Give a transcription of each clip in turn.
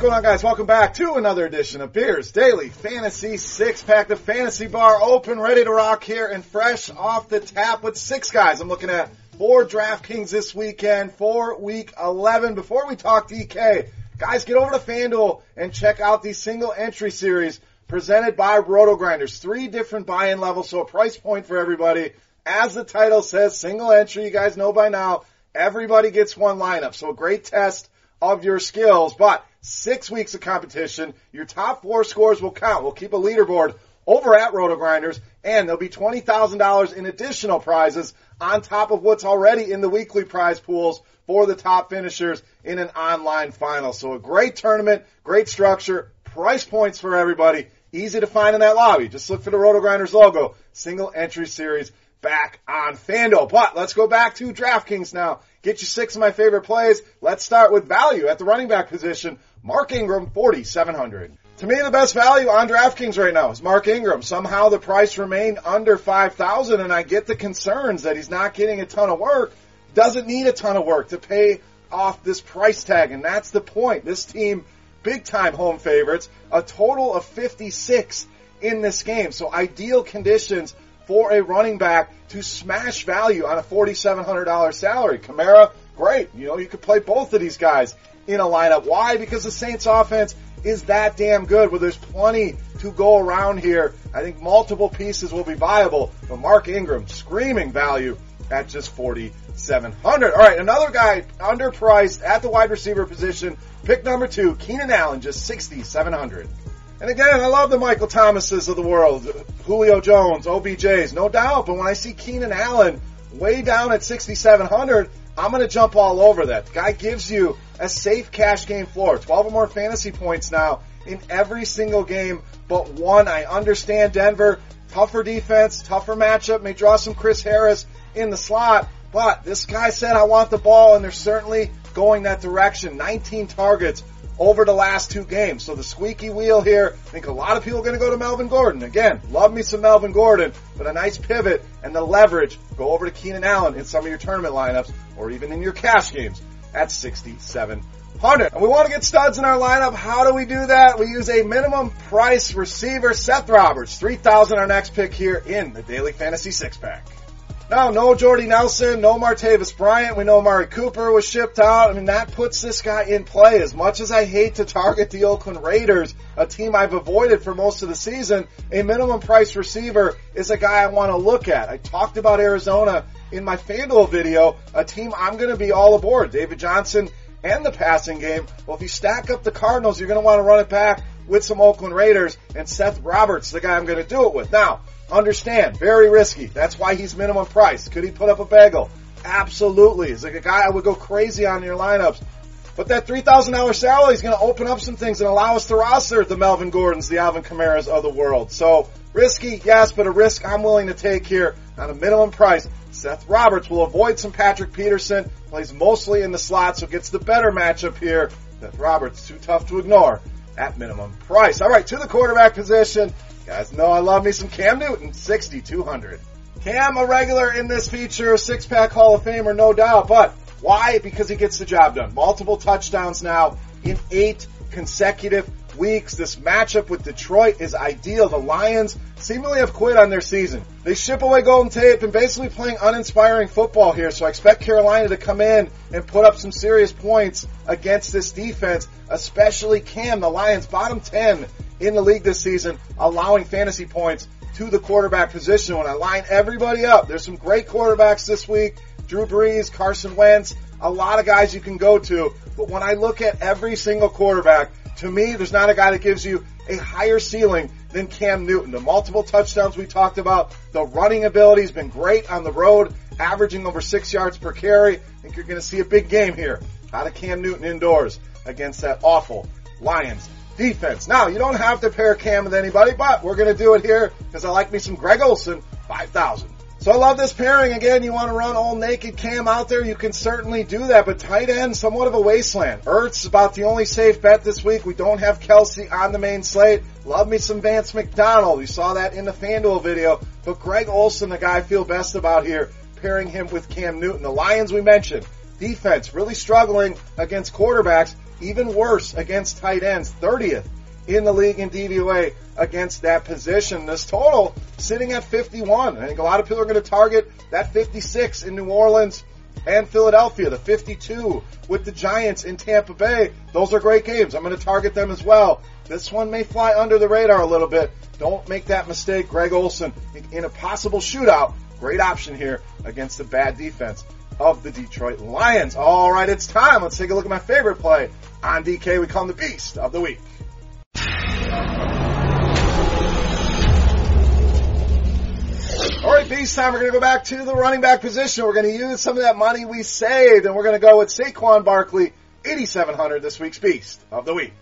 Going on, guys? Welcome back to another edition of Beers Daily Fantasy Six Pack. The Fantasy Bar open, ready to rock here, and fresh off the tap with six guys. I'm looking at four DraftKings this weekend for Week 11. Before we talk DK, guys, get over to FanDuel and check out the single entry series presented by Roto Grinders. Three different buy-in levels, so a price point for everybody. As the title says, single entry. You guys know by now, everybody gets one lineup. So a great test of your skills, but six weeks of competition. Your top four scores will count. We'll keep a leaderboard over at Roto Grinders, and there'll be $20,000 in additional prizes on top of what's already in the weekly prize pools for the top finishers in an online final. So a great tournament, great structure, price points for everybody, easy to find in that lobby. Just look for the Roto Grinders logo, single entry series back on FanDuel. But let's go back to DraftKings now. Get you six of my favorite plays. Let's start with value at the running back position. Mark Ingram, 4,700. To me, the best value on DraftKings right now is Mark Ingram. Somehow the price remained under 5,000 and I get the concerns that he's not getting a ton of work. Doesn't need a ton of work to pay off this price tag. And that's the point. This team, big time home favorites, a total of 56 in this game. So ideal conditions for a running back to smash value on a $4,700 salary. Kamara, great. You know, you could play both of these guys in a lineup. Why? Because the Saints offense is that damn good where there's plenty to go around here. I think multiple pieces will be viable, but Mark Ingram screaming value at just 4,700. All right, another guy underpriced at the wide receiver position. Pick number two, Keenan Allen, just 6,700. And again, I love the Michael Thomases of the world, Julio Jones, OBJs, no doubt. But when I see Keenan Allen way down at 6,700, I'm going to jump all over that. The guy gives you a safe cash game floor, 12 or more fantasy points now in every single game but one. I understand Denver, tougher defense, tougher matchup, may draw some Chris Harris in the slot, but this guy said, I want the ball, and they're certainly going that direction. 19 targets over the last two games. So the squeaky wheel here, I think a lot of people are going to go to Melvin Gordon. Again, love me some Melvin Gordon, but a nice pivot and the leverage, go over to Keenan Allen in some of your tournament lineups or even in your cash games at 6,700. And we want to get studs in our lineup. How do we do that? We use a minimum price receiver, Seth Roberts, 3,000 our next pick here in the Daily Fantasy Six Pack. Now, no Jordy Nelson, no Martavis Bryant. We know Amari Cooper was shipped out. I mean, that puts this guy in play. As much as I hate to target the Oakland Raiders, a team I've avoided for most of the season, a minimum price receiver is a guy I want to look at. I talked about Arizona in my FanDuel video, a team I'm going to be all aboard. David Johnson and the passing game. Well, if you stack up the Cardinals, you're going to want to run it back with some Oakland Raiders and Seth Roberts, the guy I'm going to do it with. Now, Understand, very risky. That's why he's minimum price. Could he put up a bagel? Absolutely. He's like a guy I would go crazy on in your lineups. But that $3,000 salary is going to open up some things and allow us to roster the Melvin Gordons, the Alvin Kamara's of the world. So risky, yes, but a risk I'm willing to take here on a minimum price. Seth Roberts will avoid some Patrick Peterson, plays mostly in the slot, so gets the better matchup here. Seth Roberts, too tough to ignore at minimum price. All right, to the quarterback position. Guys know I love me some Cam Newton, 6,200. Cam, a regular in this feature, six pack Hall of Famer, no doubt. But why? Because he gets the job done. Multiple touchdowns now in eight consecutive weeks. This matchup with Detroit is ideal. The Lions seemingly have quit on their season. They ship away Golden Tate and basically playing uninspiring football here. So I expect Carolina to come in and put up some serious points against this defense, especially Cam, the Lions bottom 10 in the league this season, allowing fantasy points to the quarterback position. When I line everybody up, there's some great quarterbacks this week. Drew Brees, Carson Wentz, a lot of guys you can go to. But when I look at every single quarterback, to me, there's not a guy that gives you a higher ceiling than Cam Newton. The multiple touchdowns we talked about, the running ability has been great on the road, averaging over six yards per carry. I think you're going to see a big game here out of Cam Newton indoors against that awful Lions defense. Now, you don't have to pair Cam with anybody, but we're going to do it here because I like me some Greg Olsen 5,000. So I love this pairing. Again, you want to run all naked Cam out there, you can certainly do that, but tight end, somewhat of a wasteland. Ertz about the only safe bet this week. We don't have Kelce on the main slate. Love me some Vance McDonald. You saw that in the FanDuel video, but Greg Olsen, the guy I feel best about here, pairing him with Cam Newton. The Lions we mentioned, defense really struggling against quarterbacks even worse against tight ends, 30th in the league in DVOA against that position. This total sitting at 51. I think a lot of people are going to target that 56 in New Orleans and Philadelphia, the 52 with the Giants in Tampa Bay. Those are great games. I'm going to target them as well. This one may fly under the radar a little bit. Don't make that mistake. Greg Olsen in a possible shootout. Great option here against the bad defense of the Detroit Lions. All right, it's time. Let's take a look at my favorite play on DK. We call him the Beast of the Week. All right, Beast time. We're going to go back to the running back position. We're going to use some of that money we saved, and we're going to go with Saquon Barkley, 8,700 this week's Beast of the Week.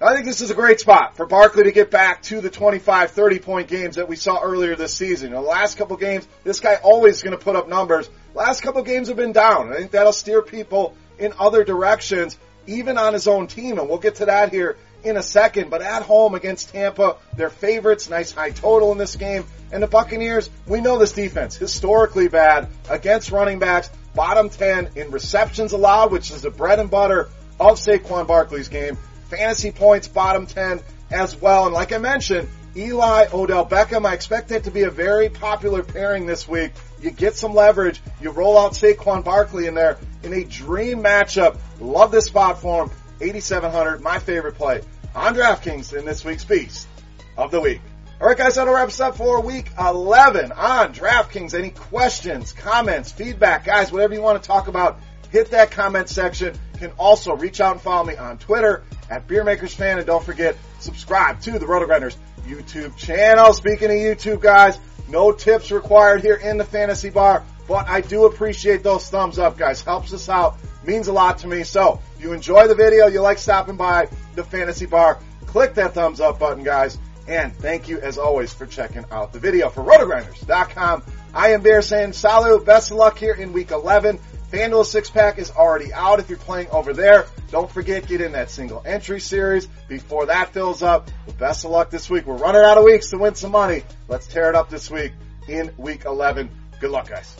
I think this is a great spot for Barkley to get back to the 25, 30 point games that we saw earlier this season. The last couple games, this guy always going to put up numbers. Last couple games have been down. I think that'll steer people in other directions, even on his own team. And we'll get to that here in a second. But at home against Tampa, their favorites, nice high total in this game. And the Buccaneers, we know this defense, historically bad against running backs, bottom 10 in receptions allowed, which is the bread and butter of Saquon Barkley's game fantasy points, bottom 10 as well. And like I mentioned, Eli, Odell Beckham, I expect that to be a very popular pairing this week. You get some leverage, you roll out Saquon Barkley in there in a dream matchup. Love this spot for him. 8,700, my favorite play on DraftKings in this week's Beast of the Week. All right, guys, that'll wrap us up for week 11 on DraftKings. Any questions, comments, feedback, guys, whatever you want to talk about, hit that comment section. You can also reach out and follow me on Twitter at BeerMakersFan, and don't forget, subscribe to the RotoGrinders YouTube channel. Speaking of YouTube, guys, no tips required here in the fantasy bar, but I do appreciate those thumbs up, guys. Helps us out, means a lot to me. So, you enjoy the video, you like stopping by the fantasy bar, click that thumbs up button, guys. And thank you, as always, for checking out the video. For RotoGrinders.com, I am Bear saying salut, best of luck here in week 11. FanDuel six pack is already out if you're playing over there. Don't forget, get in that single entry series before that fills up. Well, best of luck this week. We're running out of weeks to win some money. Let's tear it up this week in week 11. Good luck, guys.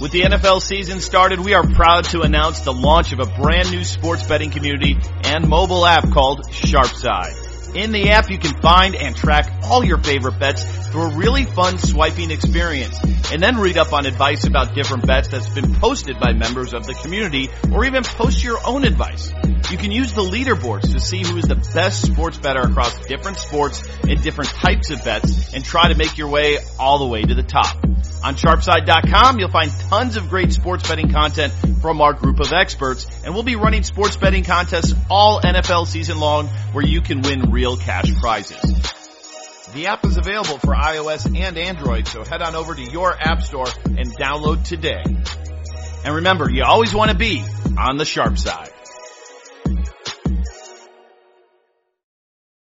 With the NFL season started, we are proud to announce the launch of a brand new sports betting community and mobile app called Sharpside. In the app, you can find and track all your favorite bets through a really fun swiping experience and then read up on advice about different bets that's been posted by members of the community or even post your own advice. You can use the leaderboards to see who is the best sports better across different sports and different types of bets and try to make your way all the way to the top. On sharpside.com, you'll find tons of great sports betting content from our group of experts, and we'll be running sports betting contests all NFL season long where you can win real cash prizes. The app is available for iOS and Android, so head on over to your app store and download today. And remember, you always want to be on the sharp side.